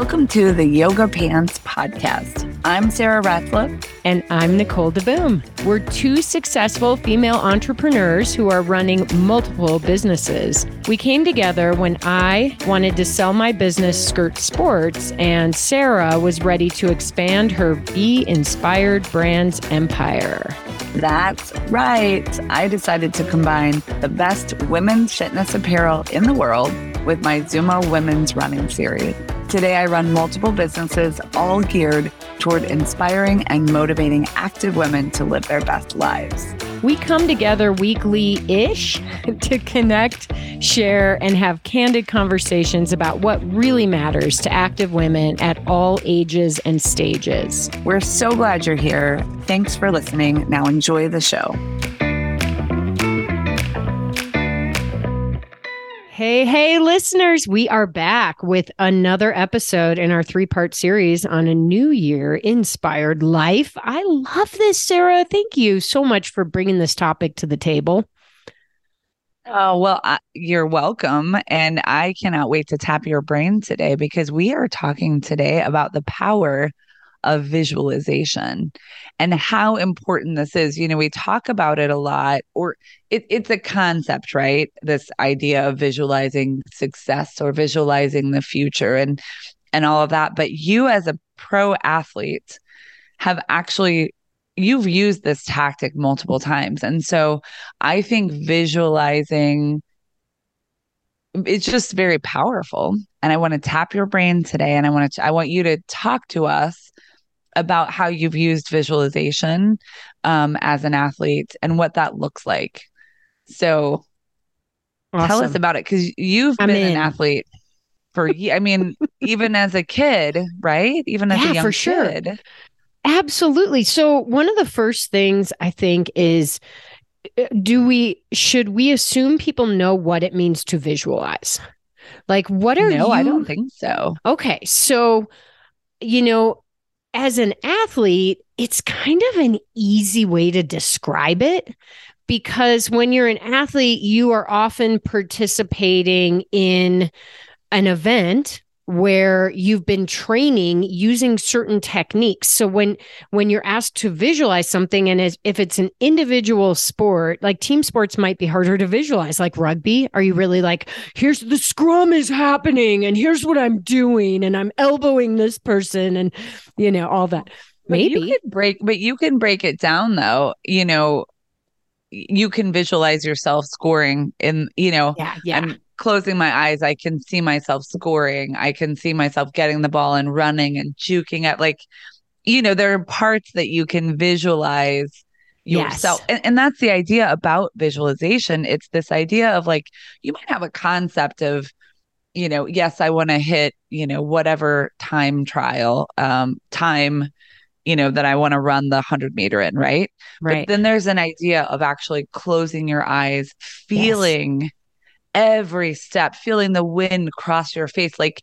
Welcome to the Yoga Pants Podcast. I'm Sarah Ratliff. And I'm Nicole DeBoom. We're two successful female entrepreneurs who are running multiple businesses. We came together when I wanted to sell my business, Skirt Sports, and Sarah was ready to expand her Be Inspired Brands empire. That's right. I decided to combine the best women's fitness apparel in the world with my Zooma Women's Running Series. Today, I run multiple businesses, all geared toward inspiring and motivating active women to live their best lives. We come together weekly ish to connect, share, and have candid conversations about what really matters to active women at all ages and stages. We're so glad you're here. Thanks for listening. Now, enjoy the show. Hey, hey, listeners, we are back with another episode in our three part series on a new year inspired life. I love this, Sarah. Thank you so much for bringing this topic to the table. Oh, well, uh, you're welcome. And I cannot wait to tap your brain today because we are talking today about the power of visualization and how important this is. You know, we talk about it a lot, or it, it's a concept, right? This idea of visualizing success or visualizing the future and and all of that. But you as a pro athlete have actually you've used this tactic multiple times. And so I think visualizing it's just very powerful and i want to tap your brain today and i want to i want you to talk to us about how you've used visualization um, as an athlete and what that looks like. So awesome. tell us about it because you've I'm been in. an athlete for, I mean, even as a kid, right? Even as yeah, a young for sure. kid. Absolutely. So, one of the first things I think is uh, do we, should we assume people know what it means to visualize? Like, what are no, you? No, I don't think so. Okay. So, you know, as an athlete, it's kind of an easy way to describe it because when you're an athlete, you are often participating in an event where you've been training using certain techniques. So when when you're asked to visualize something and as, if it's an individual sport like team sports might be harder to visualize like rugby. Are you really like here's the scrum is happening and here's what i'm doing and i'm elbowing this person and you know all that. Maybe but you can break but you can break it down though. You know you can visualize yourself scoring in you know yeah yeah. I'm, closing my eyes, I can see myself scoring. I can see myself getting the ball and running and juking at like, you know, there are parts that you can visualize yourself. Yes. And, and that's the idea about visualization. It's this idea of like, you might have a concept of, you know, yes, I want to hit, you know, whatever time trial, um, time, you know, that I want to run the 100 meter in, right? Right. But then there's an idea of actually closing your eyes, feeling. Yes every step, feeling the wind cross your face. Like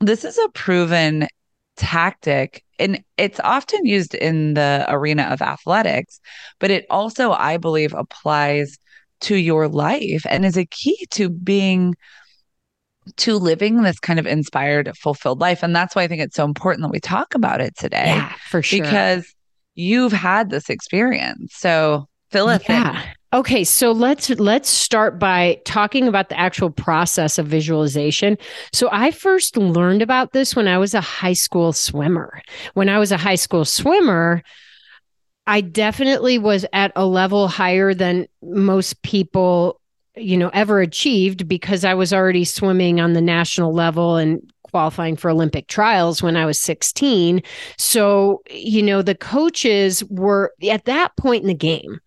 this is a proven tactic and it's often used in the arena of athletics, but it also, I believe, applies to your life and is a key to being to living this kind of inspired, fulfilled life. And that's why I think it's so important that we talk about it today. Yeah, for sure. Because you've had this experience. So fill us yeah. in. Okay, so let's let's start by talking about the actual process of visualization. So I first learned about this when I was a high school swimmer. When I was a high school swimmer, I definitely was at a level higher than most people you know ever achieved because I was already swimming on the national level and qualifying for Olympic trials when I was 16. So, you know, the coaches were at that point in the game,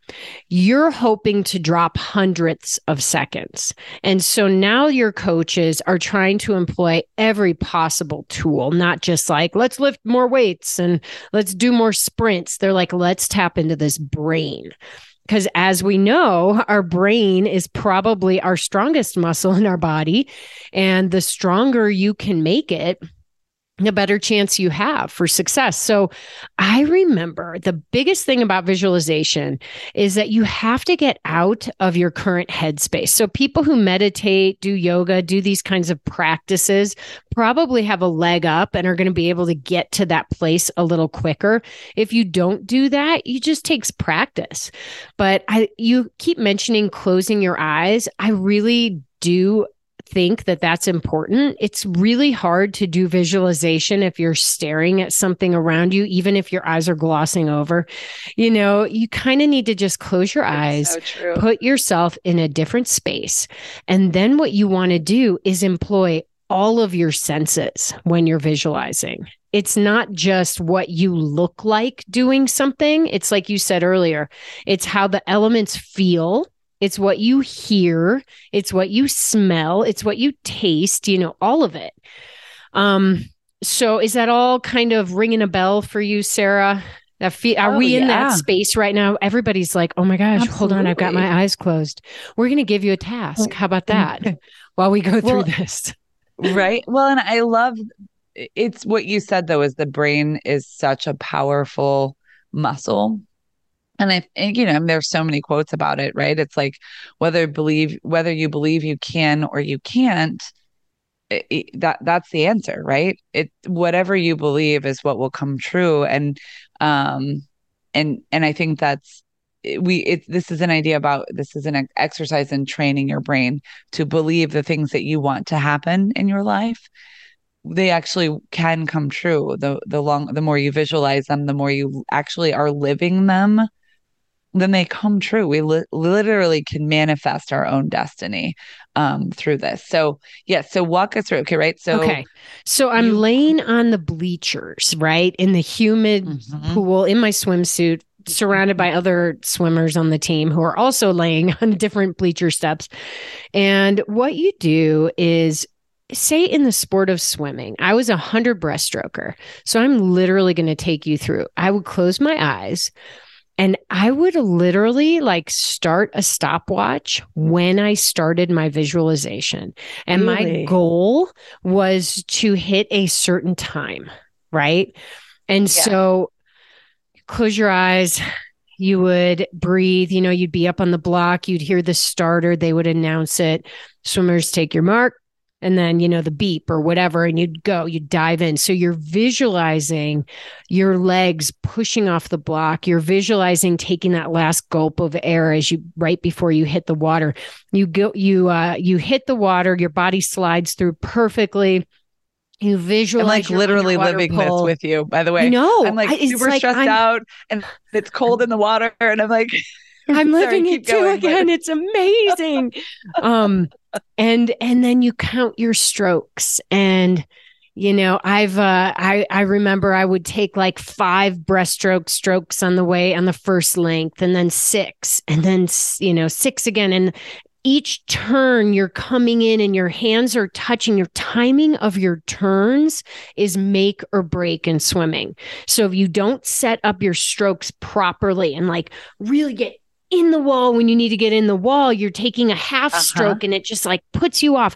you're hoping to drop hundredths of seconds. And so now your coaches are trying to employ every possible tool, not just like, let's lift more weights and let's do more sprints. They're like, let's tap into this brain because as we know, our brain is probably our strongest muscle in our body. And the stronger you can make it, the better chance you have for success. So I remember the biggest thing about visualization is that you have to get out of your current headspace. So people who meditate, do yoga, do these kinds of practices probably have a leg up and are going to be able to get to that place a little quicker. If you don't do that, it just takes practice. But I you keep mentioning closing your eyes. I really do think that that's important. It's really hard to do visualization if you're staring at something around you, even if your eyes are glossing over. You know, you kind of need to just close your eyes, so put yourself in a different space. And then what you want to do is employ all of your senses when you're visualizing. It's not just what you look like doing something. It's like you said earlier, it's how the elements feel it's what you hear, it's what you smell, it's what you taste, you know, all of it. Um so is that all kind of ringing a bell for you, Sarah? That fe- are oh, we in yeah. that space right now? Everybody's like, "Oh my gosh, Absolutely. hold on, I've got my eyes closed." We're going to give you a task. How about that? While we go through well, this. right? Well, and I love it's what you said though is the brain is such a powerful muscle and I think, you know, there's so many quotes about it, right? It's like whether believe whether you believe you can or you can't, it, it, that that's the answer, right? It whatever you believe is what will come true, and um, and and I think that's we it this is an idea about this is an exercise in training your brain to believe the things that you want to happen in your life they actually can come true the the long the more you visualize them the more you actually are living them then they come true. We li- literally can manifest our own destiny um, through this. So, yeah. So, walk us through. Okay. Right. So, okay. So, I'm you- laying on the bleachers, right? In the humid mm-hmm. pool in my swimsuit, surrounded by other swimmers on the team who are also laying on different bleacher steps. And what you do is say in the sport of swimming, I was a hundred breaststroker. So I'm literally going to take you through. I would close my eyes. And I would literally like start a stopwatch when I started my visualization. And really? my goal was to hit a certain time. Right. And yeah. so close your eyes. You would breathe, you know, you'd be up on the block, you'd hear the starter, they would announce it. Swimmers take your mark, and then you know the beep or whatever and you'd go you dive in so you're visualizing your legs pushing off the block you're visualizing taking that last gulp of air as you right before you hit the water you go you uh you hit the water your body slides through perfectly you visualize I'm like literally living pull. this with you by the way no i'm like super like stressed I'm, out and it's cold in the water and i'm like I'm Sorry, living it too going, again. But... It's amazing. um, and and then you count your strokes. And you know i've uh i i remember i would take like five breaststroke strokes on the way on the first length and then six and then you know six again. And each turn you're coming in and your hands are touching your timing of your turns is make or break in swimming. So if you don't set up your strokes properly and like really get in the wall when you need to get in the wall. You're taking a half uh-huh. stroke and it just like puts you off,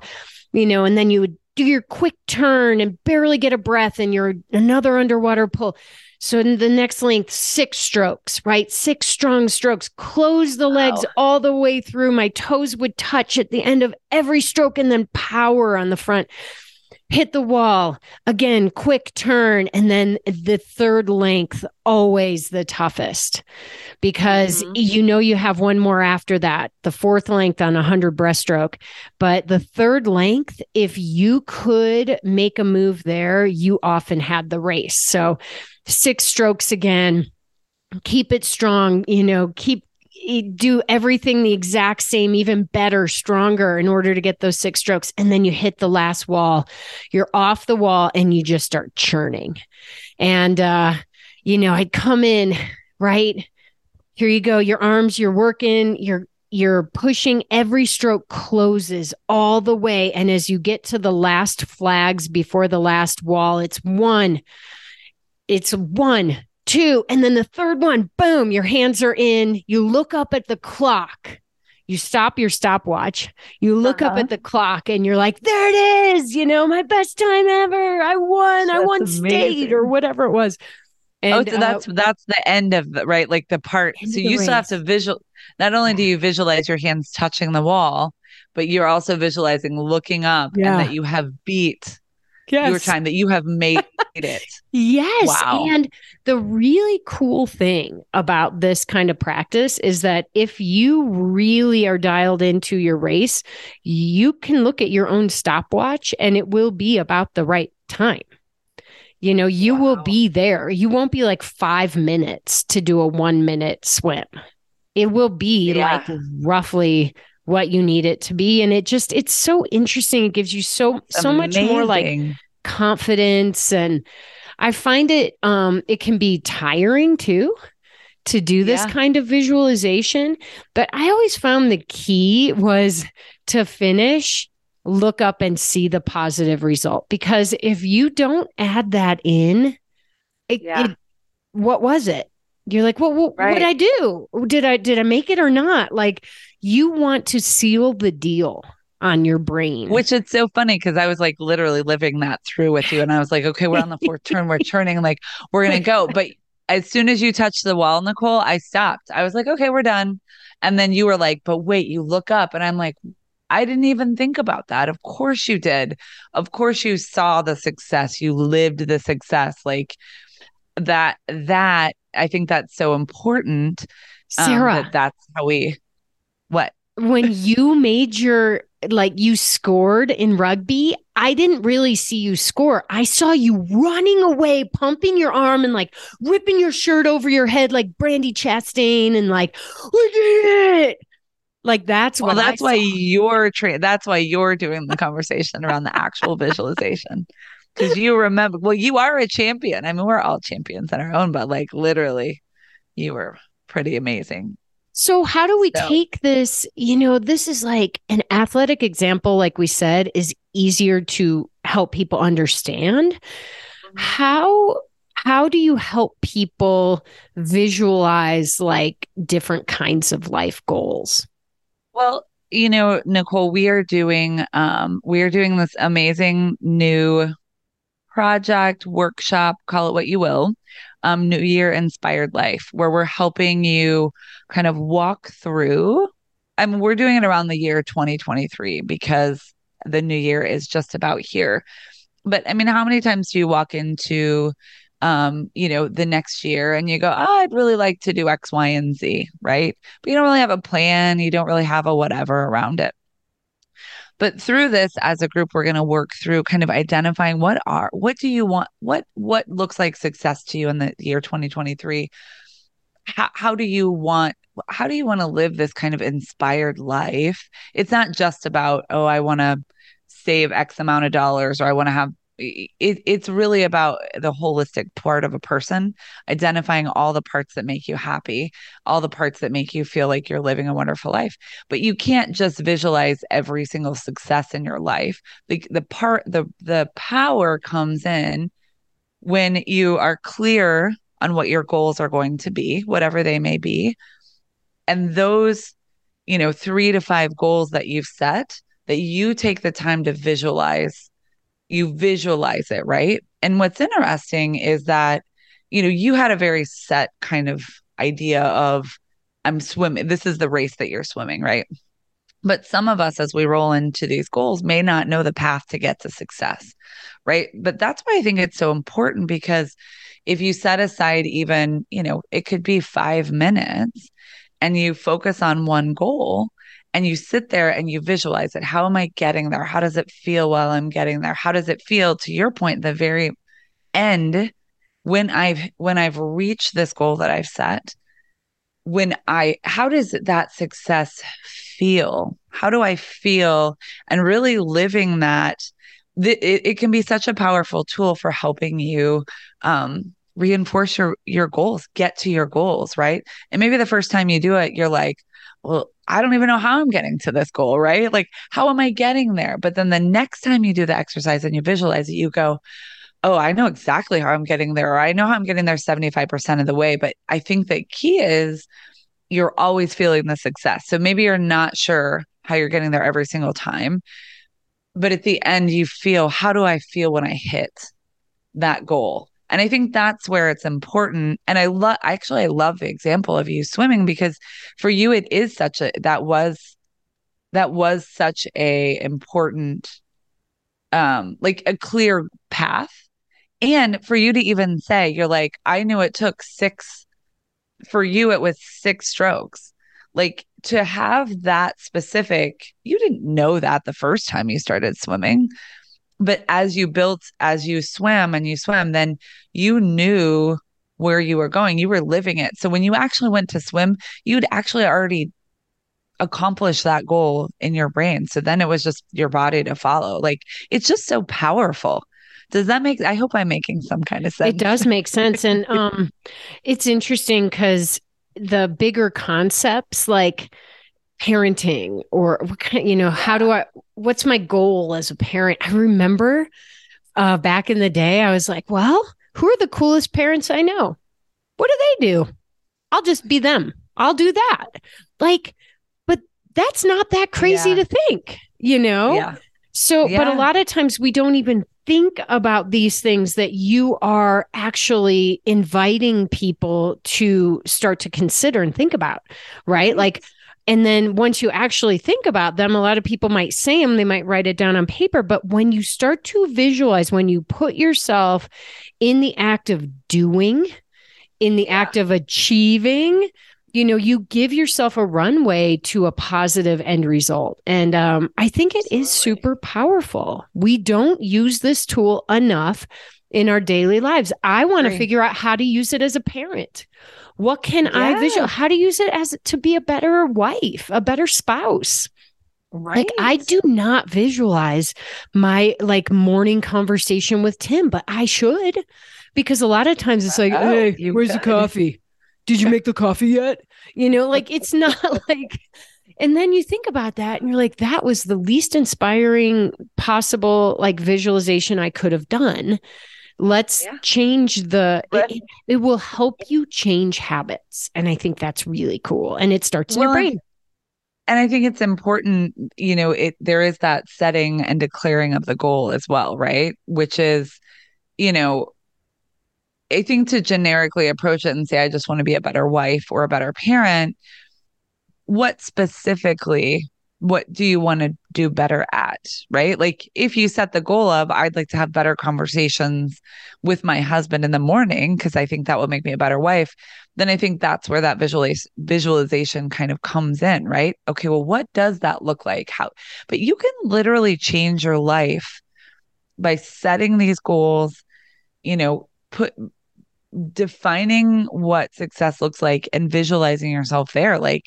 you know, and then you would do your quick turn and barely get a breath and you're another underwater pull. So in the next length, six strokes, right? Six strong strokes. Close the legs all the way through. My toes would touch at the end of every stroke and then power on the front hit the wall. Again quick turn. And then the third length always the toughest because mm-hmm. you know you have one more after that. The fourth length on a 100 breaststroke. But the third length if you could make a move there you often had the race. So six strokes again. Keep it strong you know keep do everything the exact same, even better, stronger in order to get those six strokes. And then you hit the last wall, you're off the wall and you just start churning. And, uh, you know, I'd come in, right? Here you go. Your arms, you're working, you're, you're pushing every stroke closes all the way. And as you get to the last flags before the last wall, it's one, it's one, two, and then the third one, boom, your hands are in. You look up at the clock. you stop your stopwatch, you look Uh-huh. up at the clock, and you're like, there it is, you know, my best time ever. I won, I That's won state or whatever it was. And oh, so uh, that's that's the end of the right, like the part. So you still have to visual. Not only do you visualize your hands touching the wall, but you're also visualizing looking up Yeah. and that you have beat yes. your time, that you have made it. Yes. Wow. And the really cool thing about this kind of practice is that if you really are dialed into your race, you can look at your own stopwatch and it will be about the right time. You know, you will be there. You won't be like five minutes to do a one minute swim. It will be Yeah. like roughly what you need it to be. And it just, it's so interesting. It gives you so, so much more like Amazing. Confidence and i find it um it can be tiring too to do this Yeah. kind of visualization but i always found the key was to finish look up and see the positive result because if you don't add that in it, Yeah. it what was it you're like well, what Right. what i do did i did i make it or not like you want to seal the deal on your brain Which it's so funny because I was like literally living that through with you. And I was like, okay, we're on the fourth turn, we're turning, like we're gonna go. But as soon as you touched the wall, Nicole, I stopped. I was like, okay, we're done. And then you were like, but wait, you look up. And I'm like, I didn't even think about that. Of course you did. Of course you saw the success. You lived the success. Like that, that I think that's so important. um, sarah that that's how we what? when you made your like you scored in rugby, I didn't really see you score. I saw you running away, pumping your arm and like ripping your shirt over your head like Brandy Chastain and like we did it. Like that's Well, what I that's why saw. you're tra- that's why you're doing the conversation around the actual visualization. Because you remember, well, you are a champion. I mean, we're all champions in our own, but like literally, you were pretty amazing. So how do we So- take this? You know, this is like an athletic example, like we said, is easier to help people understand. How how do you help people visualize like different kinds of life goals? Well, you know, Nicole, we are doing um we are doing this amazing new project, workshop, call it what you will, um, New Year Inspired Life, where we're helping you kind of walk through. I mean, we're doing it around the year 2023 because the new year is just about here. But I mean, how many times do you walk into um, you know, the next year and you go, oh, I'd really like to do X, Y, and Z, right? But you don't really have a plan, you don't really have a whatever around it. But through this as a group, we're going to work through kind of identifying what are what do you want what what looks like success to you in the year 2023. How how do you want how do you want to live this kind of inspired life? It's not just about oh I want to save X amount of dollars or I want to have it, it's really about the holistic part of a person identifying all the parts that make you happy all the parts that make you feel like you're living a wonderful life. But you can't just visualize every single success in your life. The, the part the the power comes in when you are clear on what your goals are going to be whatever they may be. And those you know 3 to 5 goals that you've set that you take the time to visualize you visualize it right? And what's interesting is that you know you had a very set kind of idea of i'm swimming this is the race that you're swimming right? But some of us as we roll into these goals may not know the path to get to success right? But that's why i think it's so important because if you set aside even you know it could be 5 minutes and you focus on one goal and you sit there and you visualize it. How am i getting there? How does it feel while i'm getting there? How does it feel to your point the very end when i've when i've reached this goal that i've set when i how does that success feel? How do i feel? And really living that th- it, it can be such a powerful tool for helping you um reinforce your your goals get to your goals right? And maybe the first time you do it you're like well I don't even know how I'm getting to this goal, right? Like, how am I getting there? But then the next time you do the exercise and you visualize it, you go, oh, I know exactly how I'm getting there, or I know how I'm getting there 75% of the way. But I think the key is you're always feeling the success. So maybe you're not sure how you're getting there every single time. But at the end, you feel, how do I feel when I hit that goal? And I think that's where it's important. And I love, actually, I love the example of you swimming because for you, it is such a, that was, that was such a important, um, like a clear path. And for you to even say, you're like, I knew it took six, for you, it was six strokes. Like to have that specific, you didn't know that the first time you started swimming but as you built as you swam and you swam then you knew where you were going. You were living it. So when you actually went to swim you'd actually already accomplished that goal in your brain. So then it was just your body to follow. Like it's just so powerful. Does that make i hope i'm making some kind of sense. it does make sense. And um it's interesting because the bigger concepts like parenting or what kind you know how do i what's my goal as a parent? I remember uh back in the day i was like well who are the coolest parents i know? What do they do? I'll just be them. I'll do that. Like but that's not that crazy yeah. to think you know? Yeah. So yeah. but a lot of times we don't even think about these things that you are actually inviting people to start to consider and think about right? Like and then once you actually think about them, a lot of people might say them, they might write it down on paper. But when you start to visualize, when you put yourself in the act of doing, in the yeah. act of achieving, you know, you give yourself a runway to a positive end result. And um, I think it Absolutely. is super powerful. We don't use this tool enough in our daily lives. I want to figure out how to use it as a parent. What can yeah. I visual? How to use it as to be a better wife, a better spouse? Right. Like I do not visualize my like morning conversation with Tim, but I should because a lot of times it's like, oh, hey, where's could. the coffee? Did you make the coffee yet? You know, like it's not like and then you think about that and you're like, that was the least inspiring possible like visualization I could have done. Let's yeah. change the it, it, will help you change habits. And I think that's really cool. And it starts in well, your brain. And I think it's important, you know, it there is that setting and declaring of the goal as well, right? Which is, you know, I think to generically approach it and say, I just want to be a better wife or a better parent, what specifically what do you want to do better at right? Like if you set the goal of i'd like to have better conversations with my husband in the morning because i think that will make me a better wife then i think that's where that visualiz- visualization kind of comes in right? Okay well what does that look like? How but you can literally change your life by setting these goals you know put defining what success looks like and visualizing yourself there like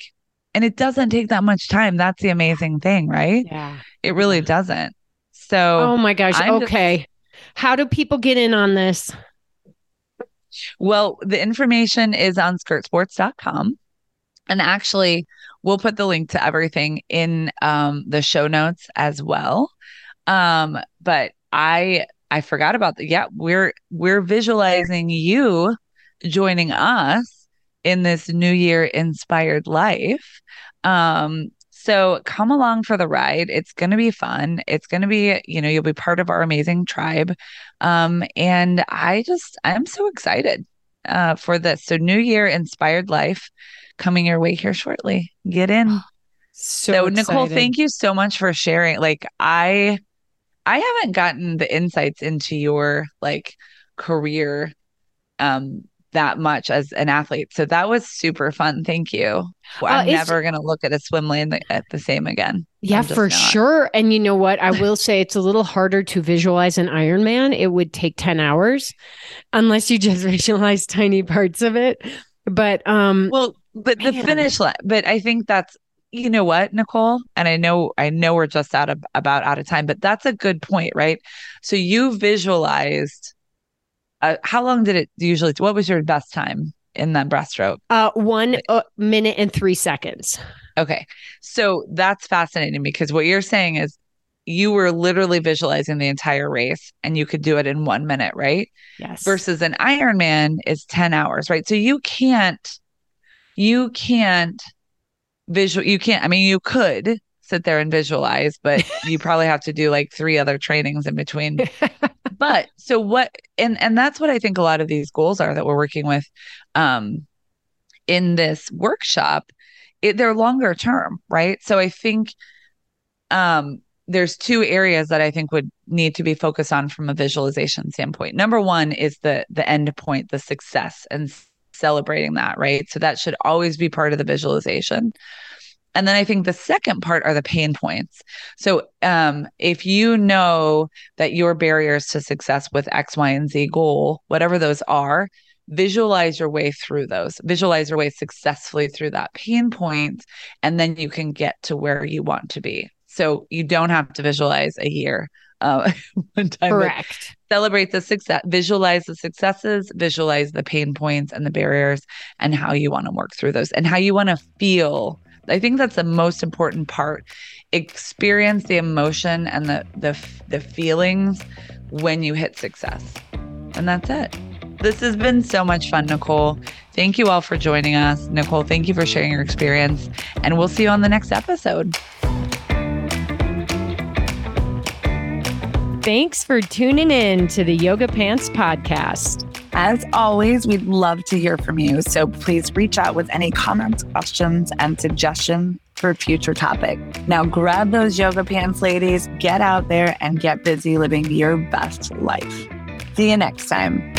and it doesn't take that much time. That's the amazing thing, right? Yeah. It really doesn't. So, oh my gosh. I'm okay. Just, How do people get in on this? Well, the information is on skirtsports.com. And actually, we'll put the link to everything in um, the show notes as well. Um, but I I forgot about that. Yeah, we're we're visualizing you joining us in this new year inspired life. Um, so come along for the ride. It's going to be fun. It's going to be, you know, you'll be part of our amazing tribe. Um, and I just, I'm so excited uh, for this. So, New Year Inspired Life coming your way here shortly. Get in. So, so Nicole, thank you so much for sharing. Like, I, I haven't gotten the insights into your like career um that much as an athlete. So that was super fun. Thank you. I'm uh, never going to look at a swim lane the, at the same again. Yeah, for not. sure. And you know what? I will say it's a little harder to visualize an Ironman. It would take 10 hours unless you just visualize tiny parts of it. But um well, but man. the finish line, but I think that's you know what, Nicole? And I know I know we're just out of about out of time, but that's a good point, right? So you visualized uh, how long did it usually? What was your best time in that breaststroke? Uh, one uh, minute and three seconds. Okay, so that's fascinating because what you're saying is you were literally visualizing the entire race and you could do it in one minute, right? Yes. Versus an Ironman is 10 hours, right? So you can't you can't visual you can't I mean you could sit there and visualize, but you probably have to do like three other trainings in between. but so what and and that's what I think a lot of these goals are that we're working with um in this workshop. It, they're longer term, right? So I think um there's two areas that I think would need to be focused on from a visualization standpoint. Number one is the the end point, the success and celebrating that, right? So that should always be part of the visualization. And then I think the second part are the pain points. So um, if you know that your barriers to success with X, Y, and Z goal, whatever those are, visualize your way through those, visualize your way successfully through that pain point, and then you can get to where you want to be. So you don't have to visualize a year. Uh, one time Correct. Celebrate the success, visualize the successes, visualize the pain points and the barriers, and how you want to work through those, and how you want to feel I think that's the most important part. Experience the emotion and the the the feelings when you hit success. And that's it. This has been so much fun, Nicole. Thank you all for joining us. Nicole, thank you for sharing your experience. And we'll see you on the next episode. Thanks for tuning in to the Yoga Pants podcast. As always, we'd love to hear from you. So please reach out with any comments, questions, and suggestions for future topic. Now grab those yoga pants, ladies, get out there and get busy living your best life. See you next time.